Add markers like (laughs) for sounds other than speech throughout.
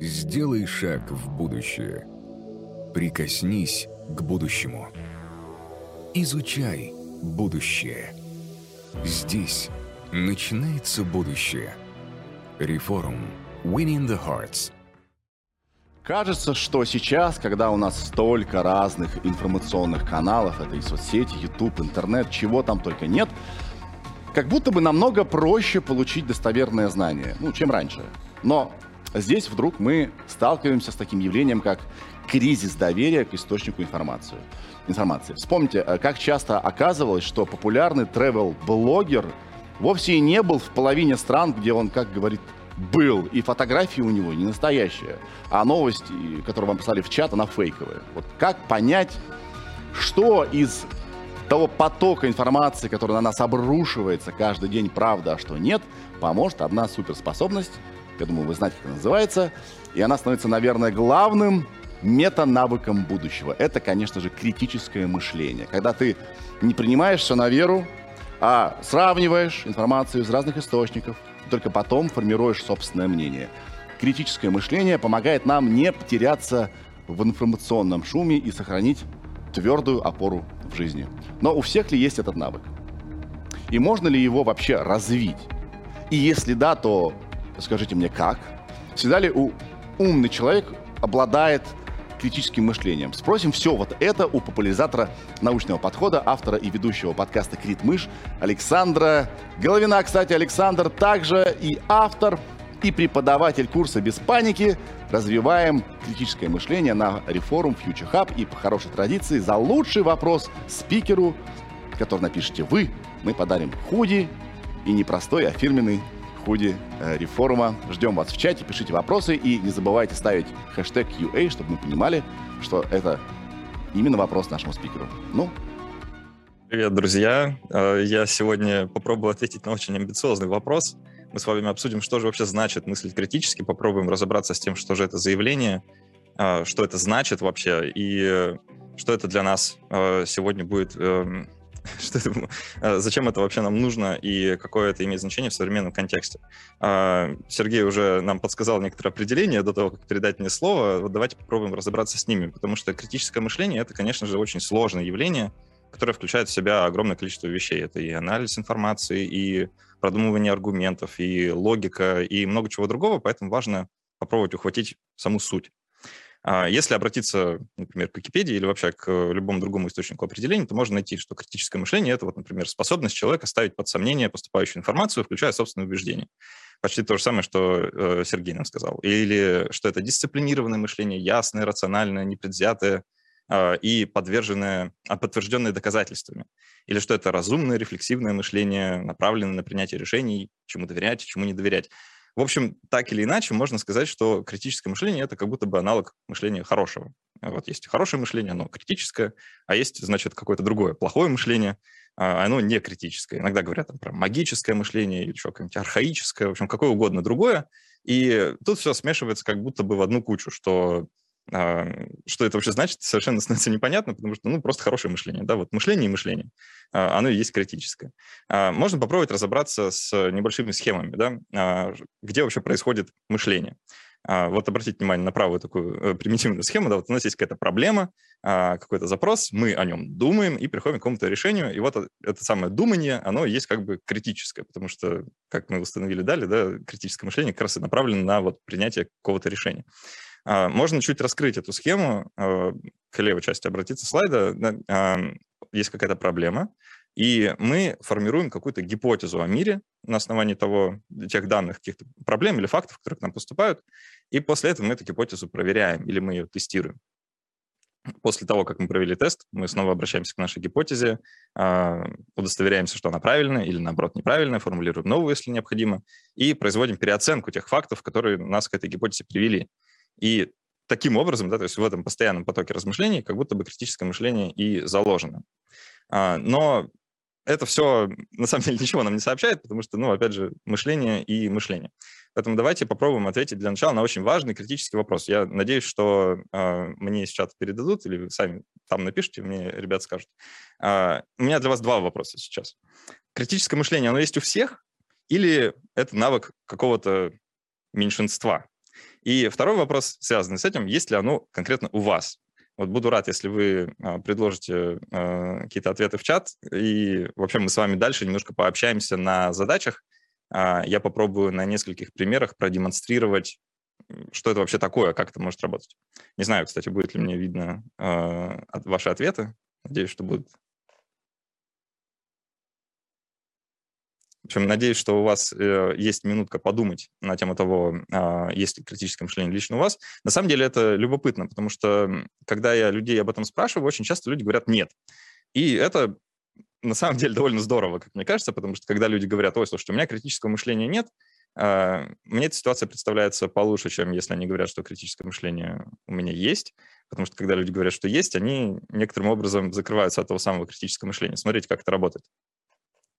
Сделай шаг в будущее. Прикоснись к будущему. Изучай будущее. Здесь начинается будущее. Реформ. Winning the Hearts. Кажется, что сейчас, когда у нас столько разных информационных каналов, это и соцсети, YouTube, интернет, чего там только нет, как будто бы намного проще получить достоверное знание, ну, чем раньше. Но здесь вдруг мы сталкиваемся с таким явлением, как кризис доверия к источнику информации. информации. Вспомните, э, как часто оказывалось, что популярный travel-блогер вовсе и не был в половине стран, где он, как говорит, был, и фотографии у него не настоящие, а новость, которую вам послали в чат, она фейковая. Вот как понять, что из того потока информации, который на нас обрушивается каждый день, правда, а что нет, поможет одна суперспособность, я думаю, вы знаете, как она называется, и она становится, наверное, главным мета-навыком будущего. Это, конечно же, критическое мышление. Когда ты не принимаешь все на веру, а сравниваешь информацию из разных источников, только потом формируешь собственное мнение. Критическое мышление помогает нам не потеряться в информационном шуме и сохранить твердую опору в жизни. Но у всех ли есть этот навык? И можно ли его вообще развить? И если да, то скажите мне как? Всегда ли у умный человек обладает критическим мышлением. Спросим все вот это у популяризатора научного подхода, автора и ведущего подкаста «Крит Мышь» Александра Головина. Кстати, Александр также и автор, и преподаватель курса «Без паники». Развиваем критическое мышление на Reform Future Hub. И по хорошей традиции за лучший вопрос спикеру, который напишите вы, мы подарим худи и не простой, а фирменный худи э, реформа. Ждем вас в чате, пишите вопросы и не забывайте ставить хэштег UA, чтобы мы понимали, что это именно вопрос нашему спикеру. Ну, Привет, друзья. Э, я сегодня попробую ответить на очень амбициозный вопрос. Мы с вами обсудим, что же вообще значит мыслить критически, попробуем разобраться с тем, что же это заявление, э, что это значит вообще, и что это для нас сегодня будет эм, (laughs) что это, а, зачем это вообще нам нужно и какое это имеет значение в современном контексте. А, Сергей уже нам подсказал некоторые определения до того, как передать мне слово. Вот давайте попробуем разобраться с ними, потому что критическое мышление — это, конечно же, очень сложное явление, которое включает в себя огромное количество вещей. Это и анализ информации, и продумывание аргументов, и логика, и много чего другого, поэтому важно попробовать ухватить саму суть. А если обратиться, например, к Википедии или вообще к любому другому источнику определения, то можно найти, что критическое мышление — это, вот, например, способность человека ставить под сомнение поступающую информацию, включая собственные убеждения. Почти то же самое, что э, Сергей нам сказал. Или что это дисциплинированное мышление, ясное, рациональное, непредвзятое э, и подверженное, а подтвержденное доказательствами. Или что это разумное, рефлексивное мышление, направленное на принятие решений, чему доверять, чему не доверять. В общем, так или иначе, можно сказать, что критическое мышление — это как будто бы аналог мышления хорошего. Вот есть хорошее мышление, оно критическое, а есть, значит, какое-то другое плохое мышление, а оно не критическое. Иногда говорят там, про магическое мышление или что какое-нибудь архаическое, в общем, какое угодно другое. И тут все смешивается как будто бы в одну кучу, что что это вообще значит, совершенно становится непонятно, потому что, ну, просто хорошее мышление, да, вот мышление и мышление, а, оно и есть критическое. А, можно попробовать разобраться с небольшими схемами, да, где вообще происходит мышление. Вот обратите внимание на правую такую э, примитивную схему, да, вот у нас есть какая-то проблема, какой-то запрос, мы о нем думаем и приходим к какому-то решению, и вот это самое думание, оно есть как бы критическое, потому что, как мы установили далее, да, критическое мышление как раз и направлено на вот принятие какого-то решения. А, можно чуть раскрыть эту схему, а, к левой части обратиться слайда. А, есть какая-то проблема, и мы формируем какую-то гипотезу о мире на основании того, тех данных, каких-то проблем или фактов, которые к нам поступают, и после этого мы эту гипотезу проверяем или мы ее тестируем. После того, как мы провели тест, мы снова обращаемся к нашей гипотезе, удостоверяемся, что она правильная или, наоборот, неправильная, формулируем новую, если необходимо, и производим переоценку тех фактов, которые нас к этой гипотезе привели. И таким образом, да, то есть в этом постоянном потоке размышлений как будто бы критическое мышление и заложено. А, но это все, на самом деле, (laughs) ничего нам не сообщает, потому что, ну, опять же, мышление и мышление. Поэтому давайте попробуем ответить для начала на очень важный критический вопрос. Я надеюсь, что э, мне чата передадут, или вы сами там напишите, мне ребят скажут. Э, у меня для вас два вопроса сейчас. Критическое мышление, оно есть у всех? Или это навык какого-то меньшинства? И второй вопрос, связанный с этим, есть ли оно конкретно у вас? Вот буду рад, если вы а, предложите а, какие-то ответы в чат, и вообще мы с вами дальше немножко пообщаемся на задачах. А, я попробую на нескольких примерах продемонстрировать, что это вообще такое, как это может работать. Не знаю, кстати, будет ли мне видно ваши ответы. Надеюсь, что будут. В общем, надеюсь, что у вас э, есть минутка подумать на тему того, э, есть ли критическое мышление лично у вас. На самом деле это любопытно, потому что когда я людей об этом спрашиваю, очень часто люди говорят «нет». И это на самом деле довольно здорово, как мне кажется, потому что когда люди говорят «ой, слушайте, у меня критического мышления нет», э, мне эта ситуация представляется получше, чем если они говорят, что критическое мышление у меня есть, потому что когда люди говорят, что есть, они некоторым образом закрываются от того самого критического мышления. Смотрите, как это работает.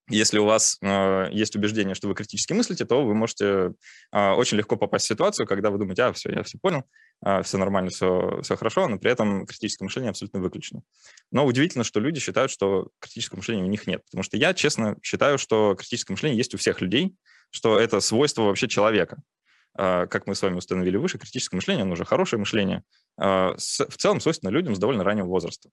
Если у вас э, есть убеждение, что вы критически мыслите, то вы можете э, очень легко попасть в ситуацию, когда вы думаете, а, все, я все понял, э, все нормально, все, все хорошо, но при этом критическое мышление абсолютно выключено. Но удивительно, что люди считают, что критического мышления у них нет. Потому что я, честно, считаю, что критическое мышление есть у всех людей, что это свойство вообще человека. Э, как мы с вами установили выше, критическое мышление, оно уже хорошее мышление, с, в целом свойственно людям с довольно раннего возраста.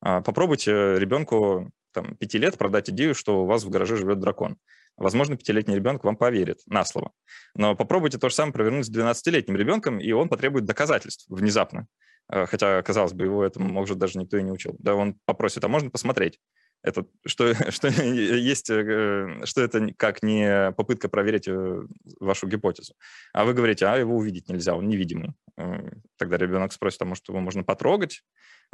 Попробуйте ребенку там, пяти лет продать идею, что у вас в гараже живет дракон. Возможно, пятилетний ребенок вам поверит на слово. Но попробуйте то же самое провернуть с 12-летним ребенком, и он потребует доказательств внезапно. Э, хотя, казалось бы, его этому, может, даже никто и не учил. Да, он попросит, а можно посмотреть? Это, что, (laughs) что есть, э, что это как не попытка проверить э, вашу гипотезу. А вы говорите, а его увидеть нельзя, он невидимый. Тогда ребенок спросит, а может, его можно потрогать?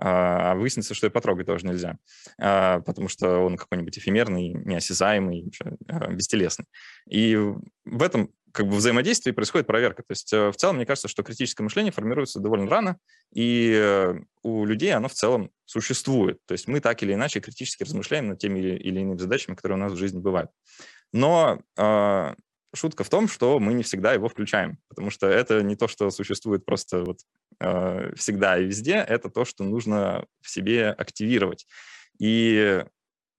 а выяснится, что и потрогать тоже нельзя, а, потому что он какой-нибудь эфемерный, неосязаемый, а, бестелесный. И в этом как бы взаимодействии происходит проверка. То есть э, в целом, мне кажется, что критическое мышление формируется довольно рано, и э, у людей оно в целом существует. То есть мы так или иначе критически размышляем над теми или иными задачами, которые у нас в жизни бывают. Но а, шутка в том, что мы не всегда его включаем, потому что это не то, что существует просто вот э, всегда и везде, это то, что нужно в себе активировать. И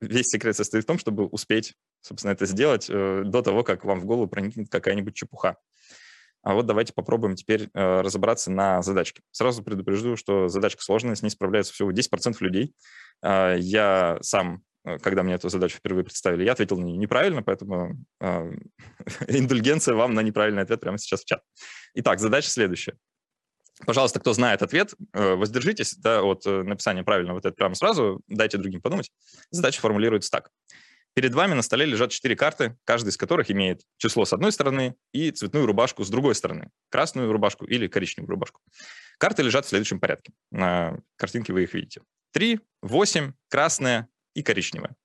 весь секрет состоит в том, чтобы успеть, собственно, это сделать э, до того, как вам в голову проникнет какая-нибудь чепуха. А вот давайте попробуем теперь э, разобраться на задачке. Сразу предупрежду, что задачка сложная, с ней справляются всего 10% людей. Э, я сам Э, когда мне эту задачу впервые представили, я ответил на нее неправильно, поэтому э, (laughs) индульгенция вам на неправильный ответ прямо сейчас в чат. Итак, задача следующая. Пожалуйста, кто знает ответ, э, воздержитесь да, от э, написания правильного ответа прямо сразу, дайте другим подумать. Задача формулируется так. Перед вами на столе лежат четыре карты, каждая из которых имеет число с одной стороны и цветную рубашку с другой стороны, красную рубашку или коричневую рубашку. Карты лежат в следующем порядке. На картинке вы их видите. 3, 8, красная, и коричневая.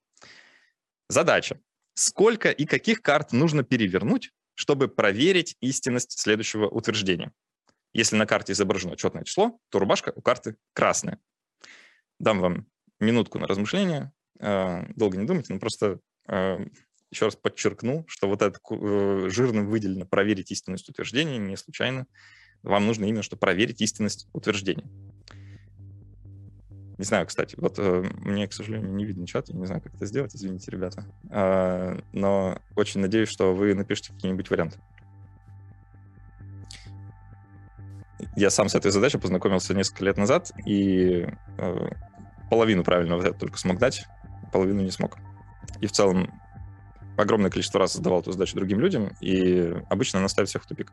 Задача. Сколько и каких карт нужно перевернуть, чтобы проверить истинность следующего утверждения? Если на карте изображено четное число, то рубашка у карты красная. Дам вам минутку на размышление. А, долго не думайте, но просто а, еще раз подчеркну, что вот это э, жирным выделено проверить истинность утверждения не случайно. Вам нужно именно, что проверить истинность утверждения. Не знаю, кстати, вот э, мне, к сожалению, не видно чат, я не знаю, как это сделать, извините, ребята. Э, но очень надеюсь, что вы напишите какие-нибудь варианты. Я сам с этой задачей познакомился несколько лет назад, и э, половину правильного ответа только смог дать, половину не смог. И в целом огромное количество раз задавал эту задачу другим людям, и обычно она ставит всех в тупик.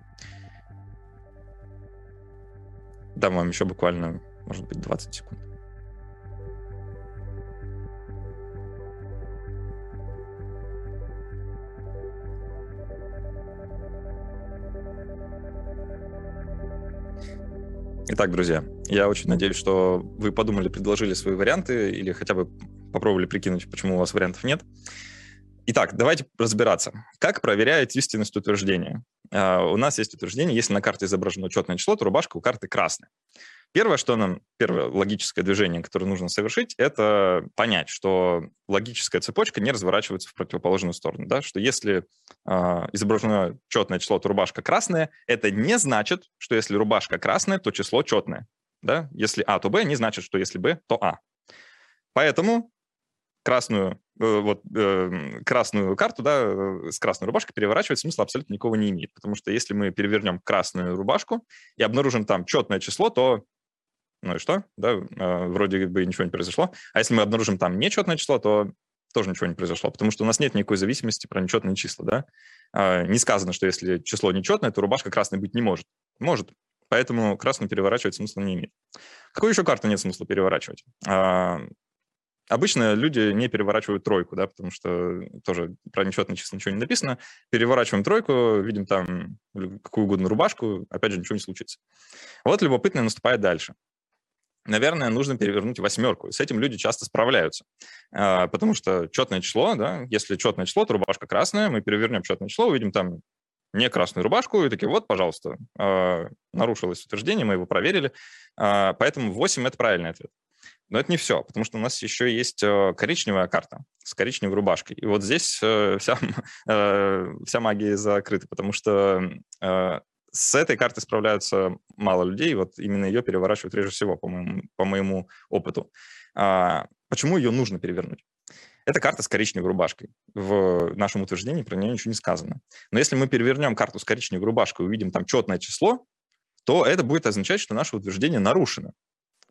Дам вам еще буквально, может быть, 20 секунд. Итак, друзья, я очень надеюсь, что вы подумали, предложили свои варианты или хотя бы попробовали прикинуть, почему у вас вариантов нет. Итак, давайте разбираться. Как проверяет истинность утверждения? Uh, у нас есть утверждение, если на карте изображено четное число, то рубашка у карты красная. Первое, что нам, первое логическое движение, которое нужно совершить, это понять, что логическая цепочка не разворачивается в противоположную сторону. Да? Что если э, изображено четное число, то рубашка красная, это не значит, что если рубашка красная, то число четное. Да? Если А, то Б, не значит, что если Б, то А. Поэтому красную вот красную карту, да, с красной рубашкой переворачивать смысла абсолютно никого не имеет. Потому что если мы перевернем красную рубашку и обнаружим там четное число, то ну и что? Да, вроде бы ничего не произошло. А если мы обнаружим там нечетное число, то тоже ничего не произошло, потому что у нас нет никакой зависимости про нечетные числа, да. А, не сказано, что если число нечетное, то рубашка красной быть не может. Может. Поэтому красную переворачивать смысла не имеет. Какую еще карту нет смысла переворачивать? Обычно люди не переворачивают тройку, да, потому что тоже про нечетные числа ничего не написано. Переворачиваем тройку, видим там какую угодно рубашку, опять же, ничего не случится. Вот любопытное наступает дальше наверное, нужно перевернуть восьмерку. с этим люди часто справляются. А, потому что четное число, да, если четное число, то рубашка красная, мы перевернем четное число, увидим там не красную рубашку, и такие, вот, пожалуйста, а, нарушилось утверждение, мы его проверили. А, поэтому 8 — это правильный ответ. Но это не все, потому что у нас еще есть э, коричневая карта с коричневой рубашкой. И вот здесь э, вся, э, вся магия закрыта, потому что с этой картой справляются мало людей, вот именно ее переворачивают реже всего, по моему, по моему опыту. А, почему ее нужно перевернуть? Это карта с коричневой рубашкой. В нашем утверждении про нее ничего не сказано. Но если мы перевернем карту с коричневой рубашкой и увидим там четное число, то это будет означать, что наше утверждение нарушено.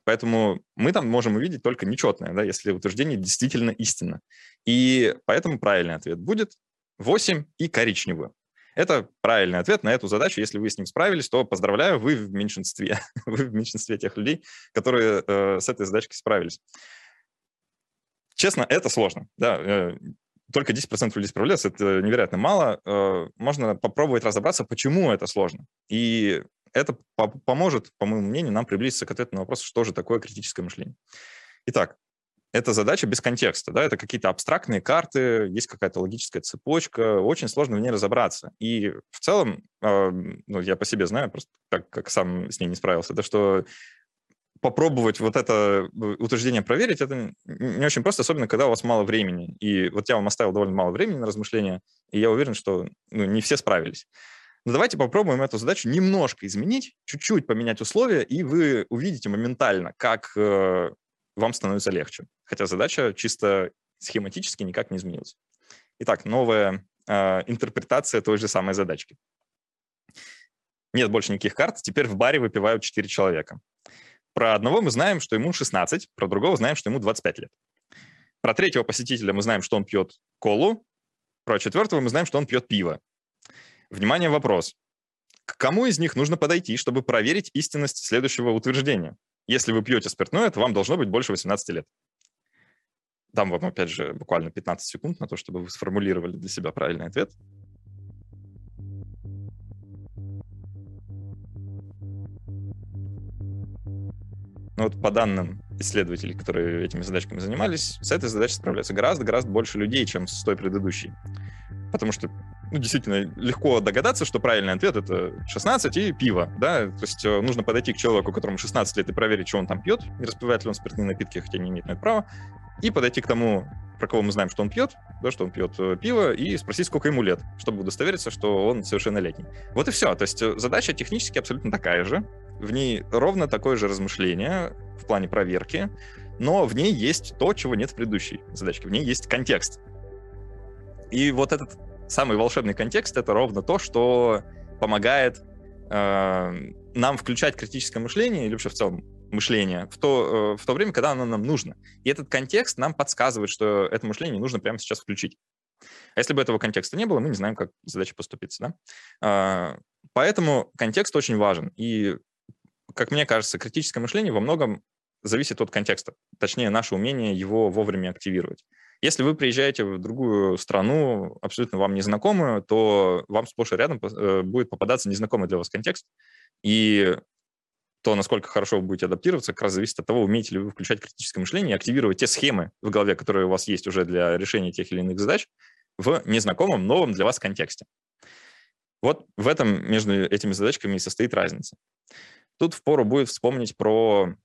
Поэтому мы там можем увидеть только нечетное, да, если утверждение действительно истинно. И поэтому правильный ответ будет 8 и коричневую. Это правильный ответ на эту задачу. Если вы с ним справились, то поздравляю, вы в меньшинстве. (laughs) вы в меньшинстве тех людей, которые э, с этой задачкой справились. Честно, это сложно. Да, э, только 10% людей справляются, это невероятно мало. Э, можно попробовать разобраться, почему это сложно. И это по поможет, по моему мнению, нам приблизиться к ответу на вопрос, что же такое критическое мышление. Итак, это задача без контекста, да, это какие-то абстрактные карты, есть какая-то логическая цепочка, очень сложно в ней разобраться. И в целом, э, ну, я по себе знаю, просто так как сам с ней не справился, да, что попробовать вот это э, утверждение проверить, это не очень просто, особенно когда у вас мало времени. И вот я вам оставил довольно мало времени на размышления, и я уверен, что ну, не все справились. Но давайте попробуем эту задачу немножко изменить, чуть-чуть поменять условия, и вы увидите моментально, как э, вам становится легче. Хотя задача чисто схематически никак не изменилась. Итак, новая э, интерпретация той же самой задачки. Нет больше никаких карт, теперь в баре выпивают 4 человека. Про одного мы знаем, что ему 16, про другого знаем, что ему 25 лет. Про третьего посетителя мы знаем, что он пьет колу, про четвертого мы знаем, что он пьет пиво. Внимание, вопрос. К кому из них нужно подойти, чтобы проверить истинность следующего утверждения? Если вы пьете спиртное, то вам должно быть больше 18 лет. Дам вам, опять же, буквально 15 секунд на то, чтобы вы сформулировали для себя правильный ответ. Ну вот по данным исследователей, которые этими задачками занимались, с этой задачей справляются гораздо-гораздо больше людей, чем с той предыдущей. Потому что ну, действительно, легко догадаться, что правильный ответ — это 16 и пиво, да, то есть э, нужно подойти к человеку, которому 16 лет, и проверить, что он там пьет, не распивает ли он спиртные напитки, хотя не имеет на это права, и подойти к тому, про кого мы знаем, что он пьет, да, что он пьет э, пиво, и спросить, сколько ему лет, чтобы удостовериться, что он совершеннолетний. Вот и все. То есть э, задача технически абсолютно такая же, в ней ровно такое же размышление в плане проверки, но в ней есть то, чего нет в предыдущей задачке. В ней есть контекст. И вот этот самый волшебный контекст — это ровно то, что помогает э, нам включать критическое мышление, или вообще в целом мышление, в то, э, в то время, когда оно нам нужно. И этот контекст нам подсказывает, что это мышление нужно прямо сейчас включить. А если бы этого контекста не было, мы не знаем, как задача поступиться. Да? Э, поэтому контекст очень важен. И, как мне кажется, критическое мышление во многом зависит от контекста, точнее, наше умение его вовремя активировать. Если вы приезжаете в другую страну, абсолютно вам незнакомую, то вам сплошь и рядом э, будет попадаться незнакомый для вас контекст, и то, насколько хорошо вы будете адаптироваться, как раз зависит от того, умеете ли вы включать критическое мышление и активировать те схемы в голове, которые у вас есть уже для решения тех или иных задач, в незнакомом, новом для вас контексте. Вот в этом между этими задачками и состоит разница. Тут впору будет вспомнить про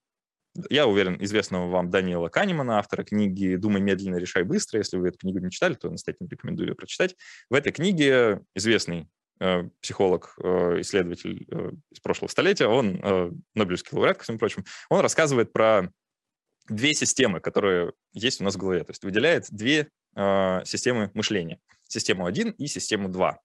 я уверен, известного вам Даниэла Канемана, автора книги «Думай медленно, решай быстро». Если вы эту книгу не читали, то настоятельно рекомендую ее прочитать. В этой книге известный э, психолог, э, исследователь э, из прошлого столетия, он Нобелевский лауреат, ко всему прочему, он рассказывает про две системы, которые есть у нас в голове. То есть выделяет две системы мышления. Систему 1 и систему 2.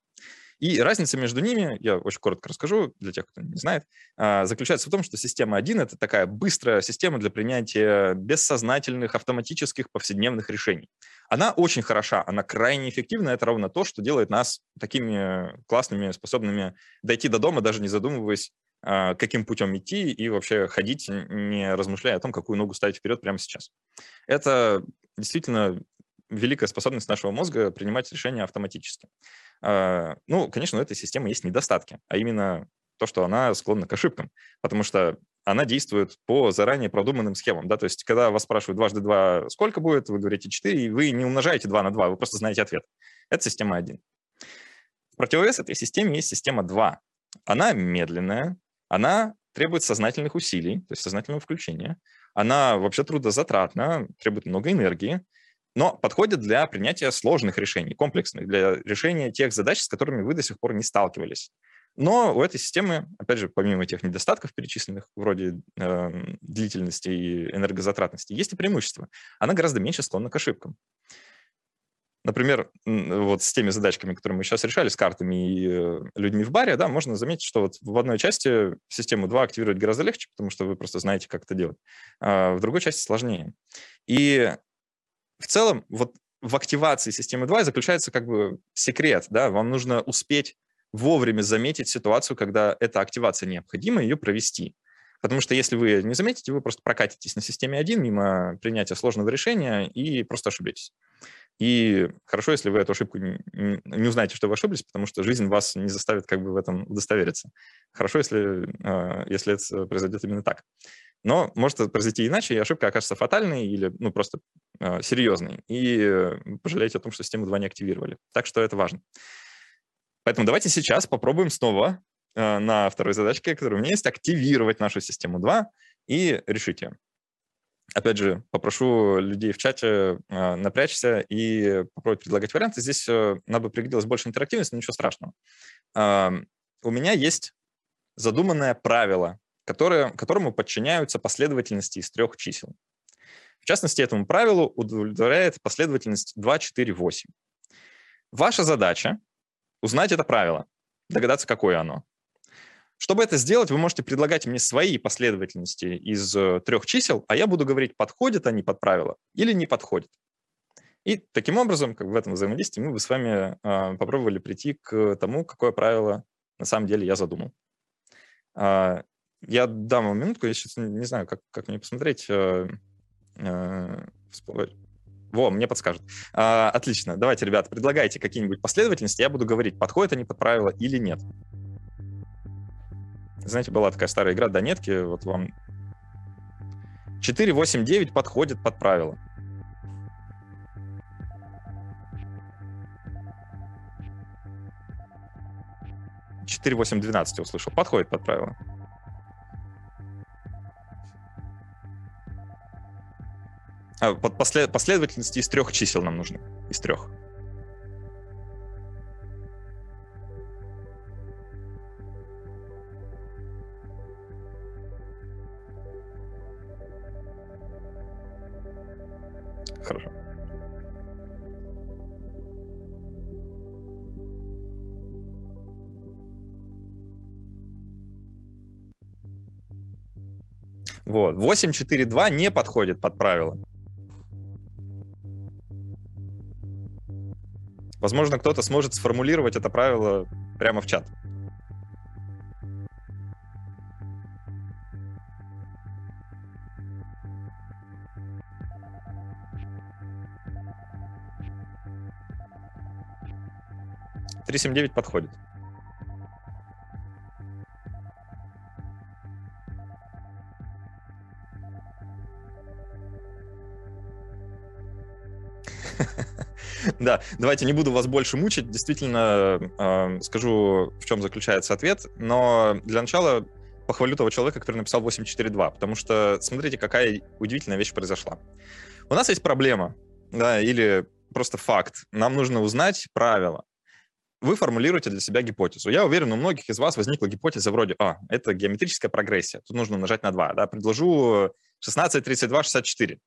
И разница между ними, я очень коротко расскажу для тех, кто не знает, а, заключается в том, что система 1 — это такая быстрая система для принятия бессознательных автоматических повседневных решений. Она очень хороша, она крайне эффективна, это ровно то, что делает нас такими классными, способными дойти до дома, даже не задумываясь, а, каким путем идти и вообще ходить, не размышляя о том, какую ногу ставить вперед прямо сейчас. Это действительно великая способность нашего мозга принимать решения автоматически. А, ну, конечно, у этой системы есть недостатки, а именно то, что она склонна к ошибкам, потому что она действует по заранее продуманным схемам, да, то есть когда вас спрашивают дважды два сколько будет, вы говорите 4, и вы не умножаете 2 на 2, вы просто знаете ответ. Это система 1. В противовес этой системе есть система 2. Она медленная, она требует сознательных усилий, то есть сознательного включения. Она вообще трудозатратна, требует много энергии, но подходит для принятия сложных решений, комплексных, для решения тех задач, с которыми вы до сих пор не сталкивались. Но у этой системы, опять же, помимо тех недостатков перечисленных, вроде э, длительности и энергозатратности, есть и преимущества. Она гораздо меньше склонна к ошибкам. Например, вот с теми задачками, которые мы сейчас решали, с картами и э, людьми в баре, да, можно заметить, что вот в одной части систему 2 активировать гораздо легче, потому что вы просто знаете, как это делать, а в другой части сложнее. И в целом, вот в активации системы 2 заключается как бы секрет, да, вам нужно успеть вовремя заметить ситуацию, когда эта активация необходима, ее провести. Потому что если вы не заметите, вы просто прокатитесь на системе 1 мимо принятия сложного решения и просто ошибетесь. И хорошо, если вы эту ошибку не, не узнаете, что вы ошиблись, потому что жизнь вас не заставит как бы в этом удостовериться. Хорошо, если, а, если это произойдет именно так. Но может произойти иначе, и ошибка окажется фатальной или ну, просто э, серьезной, и пожалеете о том, что систему 2 не активировали. Так что это важно. Поэтому давайте сейчас попробуем снова э, на второй задачке, которая у меня есть, активировать нашу систему 2 и решить ее. Опять же, попрошу людей в чате э, напрячься и попробовать предлагать варианты. Здесь э, нам бы пригодилось больше интерактивности, но ничего страшного. Э, у меня есть задуманное правило которые, которому подчиняются последовательности из трех чисел. В частности, этому правилу удовлетворяет последовательность 2, 4, 8. Ваша задача — узнать это правило, догадаться, какое оно. Чтобы это сделать, вы можете предлагать мне свои последовательности из э, трех чисел, а я буду говорить, подходят они под правило или не подходят. И таким образом, как в этом взаимодействии, мы бы с вами э, попробовали прийти к тому, какое правило на самом деле я задумал. А, я дам вам минутку, я сейчас не знаю, как, как мне посмотреть. Э, э, во, мне подскажут. А, отлично. Давайте, ребята, предлагайте какие-нибудь последовательности. Я буду говорить, подходят они под правила или нет. Знаете, была такая старая игра Донетки. Вот вам 4, 8, 9 подходит под правила. Четыре, восемь, двенадцать услышал. Подходит под правила. А, под послед... последовательности из трех чисел нам нужны. Из трех. Хорошо. Вот. 8.4.2 не подходит под правило. Возможно, кто-то сможет сформулировать это правило прямо в чат. Три семь девять подходит. Да, давайте не буду вас больше мучить. Действительно, э, скажу, в чем заключается ответ. Но для начала похвалю того человека, который написал 842, потому что смотрите, какая удивительная вещь произошла. У нас есть проблема, да, или просто факт. Нам нужно узнать правила. Вы формулируете для себя гипотезу. Я уверен, у многих из вас возникла гипотеза вроде, а, это геометрическая прогрессия, тут нужно нажать на 2, да, предложу 16, 32, 64.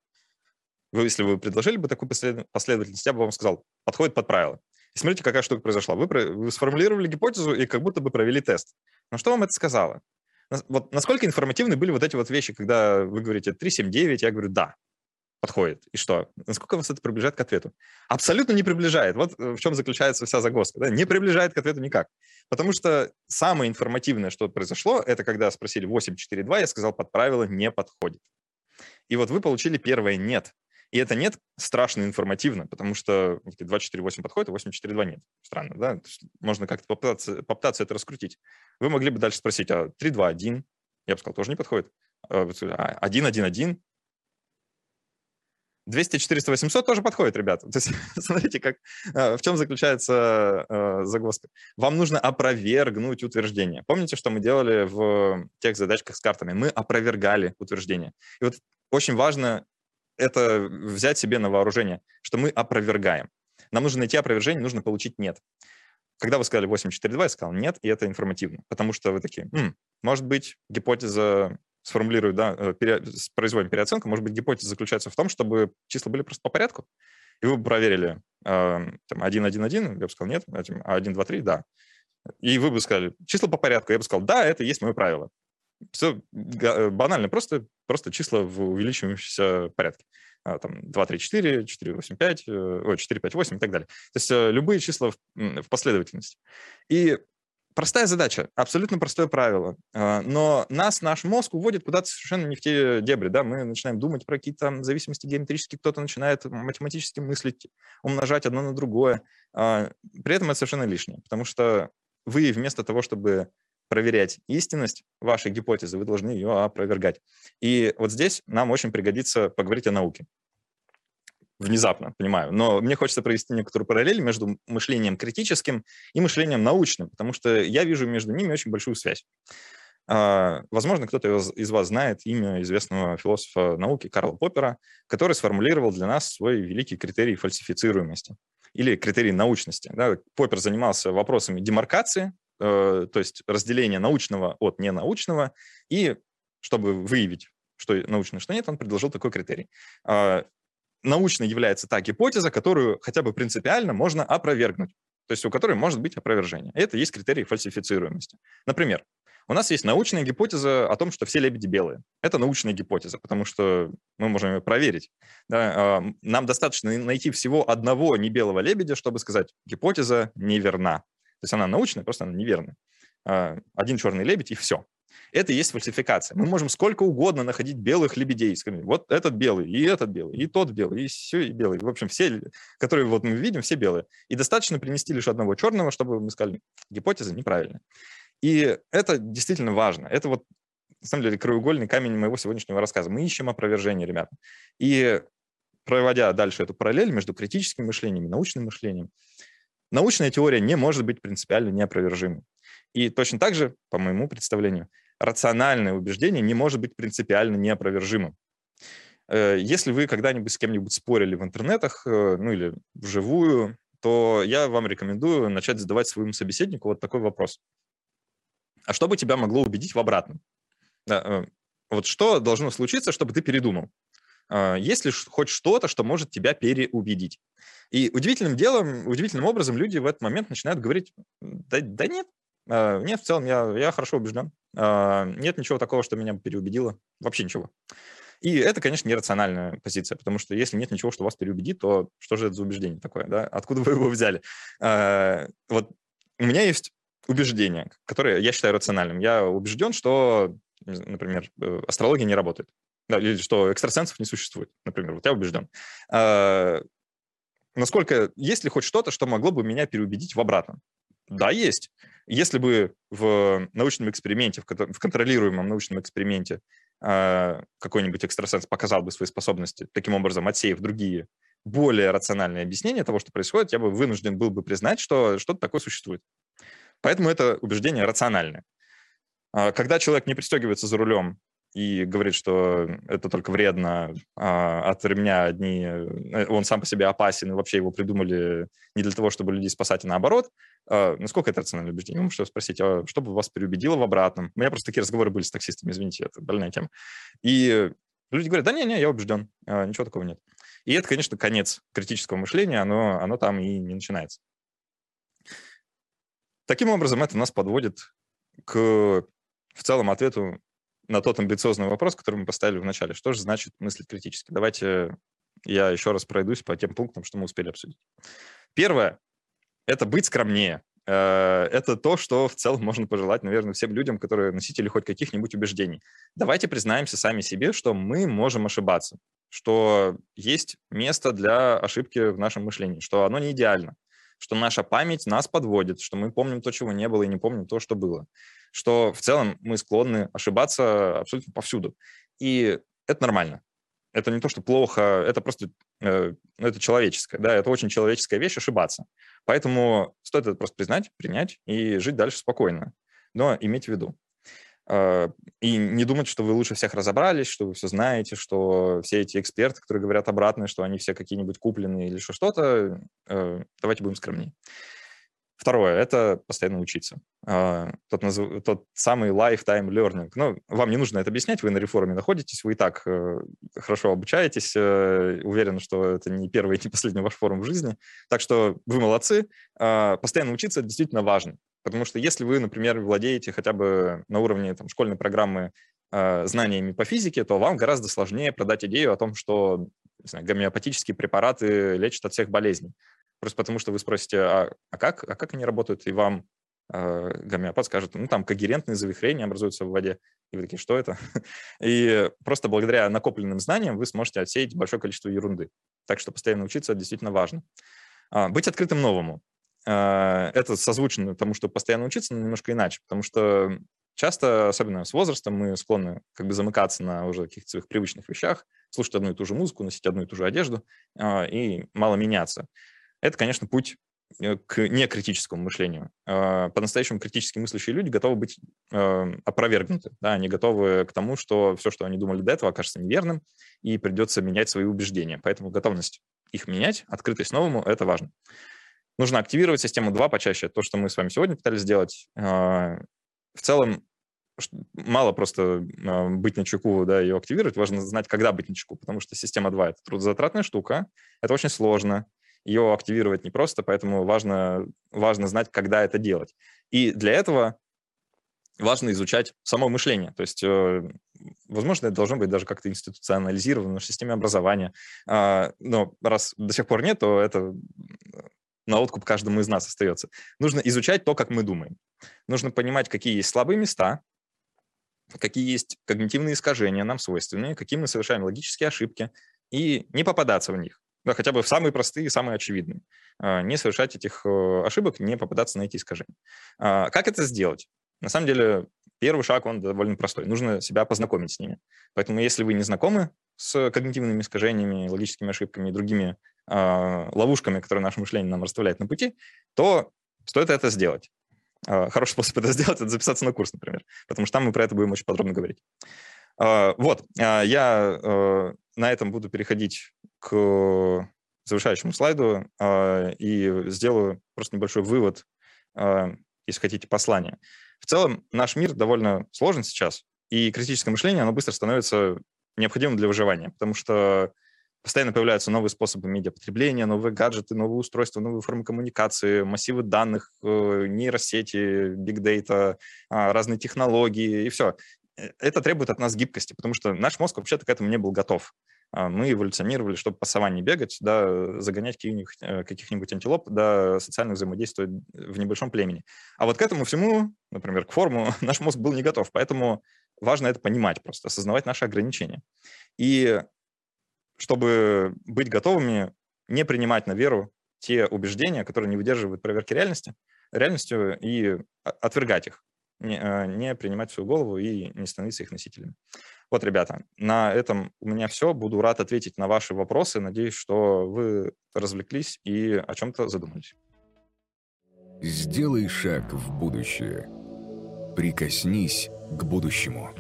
Вы, если вы предложили бы такую последовательность, я бы вам сказал, подходит под правило. И смотрите, какая штука произошла. Вы, вы сформулировали гипотезу и как будто бы провели тест. Но что вам это сказало? Вот насколько информативны были вот эти вот вещи, когда вы говорите 379, я говорю «да» подходит. И что? Насколько вас это приближает к ответу? Абсолютно не приближает. Вот э, в чем заключается вся загвоздка. Да? Не приближает к ответу никак. Потому что самое информативное, что произошло, это когда спросили 8.4.2, я сказал, под правило не подходит. И вот вы получили первое «нет». И это нет страшно информативно, потому что 2.4.8 подходит, а 8.4.2 нет. Странно, да? Можно как-то попытаться, попытаться это раскрутить. Вы могли бы дальше спросить, а 3.2.1? Я бы сказал, тоже не подходит. 1.1.1? А 200, 400, 800 тоже подходит, ребята. То есть, (laughs) смотрите, как, а, в чем заключается э, загвоздка. Вам нужно опровергнуть утверждение. Помните, что мы делали в тех задачках с картами? Мы опровергали утверждение. И вот очень важно это взять себе на вооружение, что мы опровергаем. Нам нужно найти опровержение, нужно получить «нет». Когда вы сказали 8.4.2, я сказал «нет», и это информативно, потому что вы такие, М, может быть, гипотеза сформулирую, да, э, пере, производим переоценку, может быть, гипотеза заключается в том, чтобы числа были просто по порядку, и вы бы проверили э, там, 1, 1, 1, я бы сказал, нет, а 1, 2, 3, да. И вы бы сказали, числа по порядку, я бы сказал, да, это есть мое правило. Все э, банально, просто, просто числа в увеличивающемся порядке. А, там 2, 3, 4, 4, 8, 5, ой, 4, 5, 8 и так далее. То есть э, любые числа в, в последовательности. И простая задача, абсолютно простое правило, а, но нас, наш мозг уводит куда-то совершенно не в те дебри, да, мы начинаем думать про какие-то зависимости геометрические, кто-то начинает математически мыслить, умножать одно на другое, а, при этом это совершенно лишнее, потому что вы вместо того, чтобы проверять истинность вашей гипотезы, вы должны ее опровергать. И вот здесь нам очень пригодится поговорить о науке внезапно, понимаю. Но мне хочется провести некоторую параллель между мышлением критическим и мышлением научным, потому что я вижу между ними очень большую связь. А, возможно, кто-то из вас знает имя известного философа науки Карла Поппера, который сформулировал для нас свой великий критерий фальсифицируемости или критерий научности. Да, Поппер занимался вопросами демаркации, то есть разделения научного от ненаучного, и чтобы выявить, что научно, что нет, он предложил такой критерий. А, научной является та гипотеза, которую хотя бы принципиально можно опровергнуть, то есть у которой может быть опровержение. Это есть критерий фальсифицируемости. Например, у нас есть научная гипотеза о том, что все лебеди белые. Это научная гипотеза, потому что мы можем ее проверить. Да, а, нам достаточно найти всего одного небелого лебедя, чтобы сказать, гипотеза неверна. То есть она научная, просто она неверна. А, один черный лебедь и все. Это и есть фальсификация. Мы можем сколько угодно находить белых лебедей. Скажем, вот этот белый, и этот белый, и тот белый, и все и белый. В общем, все, которые вот мы видим, все белые. И достаточно принести лишь одного черного, чтобы мы сказали, гипотеза неправильная. И это действительно важно. Это вот, на самом деле, краеугольный камень моего сегодняшнего рассказа. Мы ищем опровержение, ребята. И проводя дальше эту параллель между критическим мышлением и научным мышлением, научная теория не может быть принципиально неопровержимой. И точно так же, по моему представлению, рациональное убеждение не может быть принципиально неопровержимым. Э, если вы когда-нибудь с кем-нибудь спорили в интернетах, э, ну или вживую, то я вам рекомендую начать задавать своему собеседнику вот такой вопрос. А что бы тебя могло убедить в обратном? Э, вот что должно случиться, чтобы ты передумал? Есть ли хоть что-то, что может тебя переубедить? И удивительным делом, удивительным образом люди в этот момент начинают говорить, да, да нет, нет, в целом я, я хорошо убежден. А, нет ничего такого, что меня переубедило. Вообще ничего. И это, конечно, нерациональная позиция, потому что если нет ничего, что вас переубедит, то что же это за убеждение такое, да? Откуда вы его взяли? А, вот у меня есть убеждение, которое я считаю рациональным. Я убежден, что, например, э, астрология не работает. Да, или что экстрасенсов не существует, например. Вот я убежден. А, насколько есть ли хоть что-то, что могло бы меня переубедить в обратном? Да, есть. Если бы в научном эксперименте, в контролируемом научном эксперименте а, какой-нибудь экстрасенс показал бы свои способности, таким образом отсеяв другие более рациональные объяснения того, что происходит, я бы вынужден был бы признать, что что-то такое существует. Поэтому это убеждение рациональное. А, когда человек не пристегивается за рулем и говорит, что это только вредно, а, от ремня одни, э, он сам по себе опасен, и вообще его придумали не для того, чтобы людей спасать, а наоборот, а, насколько это рациональное убеждение? Вы можете спросить, а что бы вас переубедило в обратном? У меня просто такие разговоры были с таксистами, извините, это больная тема. И люди говорят, да не-не, я убежден, а, ничего такого нет. И это, конечно, конец критического мышления, оно, оно там и не начинается. Таким образом, это нас подводит к в целом ответу на тот амбициозный вопрос, который мы поставили в начале. Что же значит мыслить критически? Давайте я еще раз пройдусь по тем пунктам, что мы успели обсудить. Первое – это быть скромнее. Э, это то, что в целом можно пожелать, наверное, всем людям, которые носители хоть каких-нибудь убеждений. Давайте признаемся сами себе, что мы можем ошибаться, что есть место для ошибки в нашем мышлении, что оно не идеально, что наша память нас подводит, что мы помним то, чего не было, и не помним то, что было, что в целом мы склонны ошибаться абсолютно повсюду. И это нормально. Это не то, что плохо, это просто э, ну, это человеческое, да, это очень человеческая вещь ошибаться. Поэтому стоит это просто признать, принять и жить дальше спокойно. Но иметь в виду. Э, и не думать, что вы лучше всех разобрались, что вы все знаете, что все эти эксперты, которые говорят обратное, что они все какие-нибудь купленные или что-то, э, давайте будем скромнее. Второе – это постоянно учиться. А, тот, назв... тот самый lifetime learning. Ну, вам не нужно это объяснять, вы на реформе находитесь, вы и так э, хорошо обучаетесь, уверен, что это не первый и не последний ваш форум в жизни. Так что вы молодцы. А, постоянно учиться – это действительно важно. Потому что если вы, например, владеете хотя бы на уровне там, школьной программы э, знаниями по физике, то вам гораздо сложнее продать идею о том, что знаю, гомеопатические препараты лечат от всех болезней. Просто потому что вы спросите, а, а, как, а как они работают, и вам э, гомеопат скажет, ну, там когерентные завихрения образуются в воде. И вы такие, что это? (laughs) И просто благодаря накопленным знаниям вы сможете отсеять большое количество ерунды. Так что постоянно учиться действительно важно. А, быть открытым новому. А, это созвучно тому, что постоянно учиться, но немножко иначе, потому что часто, особенно с возрастом, мы склонны как бы замыкаться на уже каких-то своих привычных вещах, слушать одну и ту же музыку, носить одну и ту же одежду а, и мало меняться это, конечно, путь э, к некритическому мышлению. А, по-настоящему критически мыслящие люди готовы быть опровергнуты. Да, они готовы к тому, что все, что они думали до этого, окажется неверным, и придется менять свои убеждения. Поэтому готовность их менять, открытость новому – это важно. Нужно активировать систему 2 почаще. То, что мы с вами сегодня пытались сделать. А, в целом, мало просто а, быть на чеку, да, ее активировать, важно знать, когда быть на чеку, потому что система 2 — это трудозатратная штука, это очень сложно, ее активировать непросто, поэтому важно, важно знать, когда это делать. И для этого важно изучать само мышление. То есть, э, возможно, это должно быть даже как-то институционализировано в системе образования. А, но раз до сих пор нет, то это на откуп каждому из нас остается. Нужно изучать то, как мы думаем. Нужно понимать, какие есть слабые места, какие есть когнитивные искажения нам свойственные, какие мы совершаем логические ошибки, и не попадаться в них. Да, хотя бы в самые простые, самые очевидные. А, не совершать этих э, ошибок, не попадаться на эти искажения. А, как это сделать? На самом деле, первый шаг, он довольно простой. Нужно себя познакомить с ними. Поэтому если вы не знакомы с когнитивными искажениями, логическими ошибками и другими э, ловушками, которые наше мышление нам расставляет на пути, то стоит это сделать. Э, хороший способ это сделать – это записаться на курс, например, потому что там мы про это будем очень подробно говорить. Э, вот, э, я э, на этом буду переходить к завершающему слайду э, и сделаю просто небольшой вывод, э, если хотите, послание. В целом наш мир довольно сложен сейчас, и критическое мышление, оно быстро становится необходимым для выживания, потому что постоянно появляются новые способы медиапотребления, новые гаджеты, новые устройства, новые формы коммуникации, массивы данных, э, нейросети, бигдейта, разные технологии и все. Э, это требует от нас гибкости, потому что наш мозг вообще-то к этому не был готов. А, мы эволюционировали, чтобы по саванне бегать, да, загонять каких-нибудь, э, каких-нибудь антилоп, да, социально взаимодействовать в небольшом племени. А вот к этому всему, например, к форму, (laughs) наш мозг был не готов, поэтому важно это понимать просто, осознавать наши ограничения. И чтобы быть готовыми, не принимать на веру те убеждения, которые не выдерживают проверки реальности, реальностью и отвергать их не, а, не принимать свою голову и не становиться их носителями. Вот, ребята, на этом у меня все. Буду рад ответить на ваши вопросы. Надеюсь, что вы развлеклись и о чем-то задумались. Сделай шаг в будущее. Прикоснись к будущему.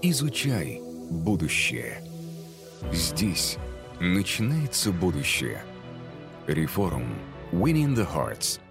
Изучай будущее. Здесь начинается будущее. Реформ. Winning the Hearts –